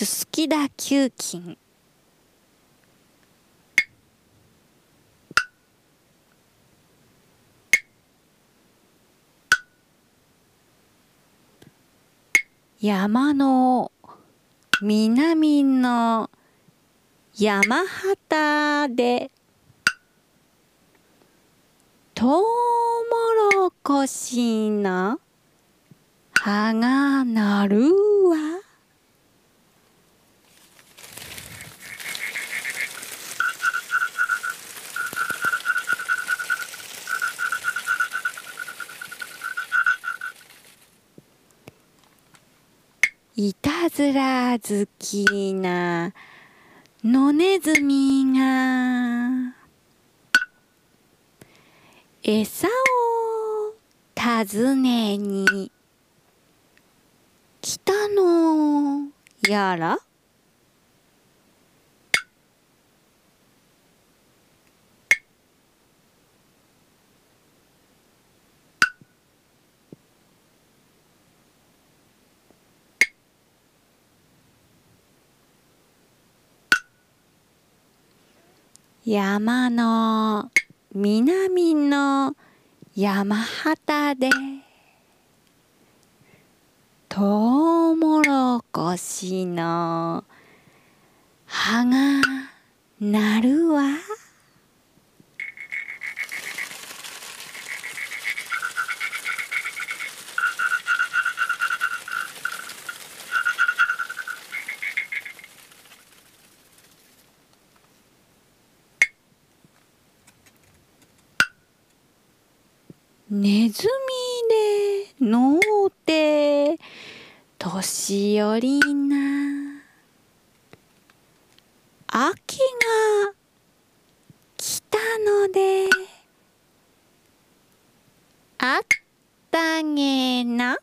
雪田球菌山の南の山畑でトウモロコシの葉がなるわ。いたずら好きな野ネズミが。餌を尋ねに来たの。やら？山の南の山肌でトウモロコシの葉がなるわ。ネズミでのうて年寄りな秋が来たのであったげな。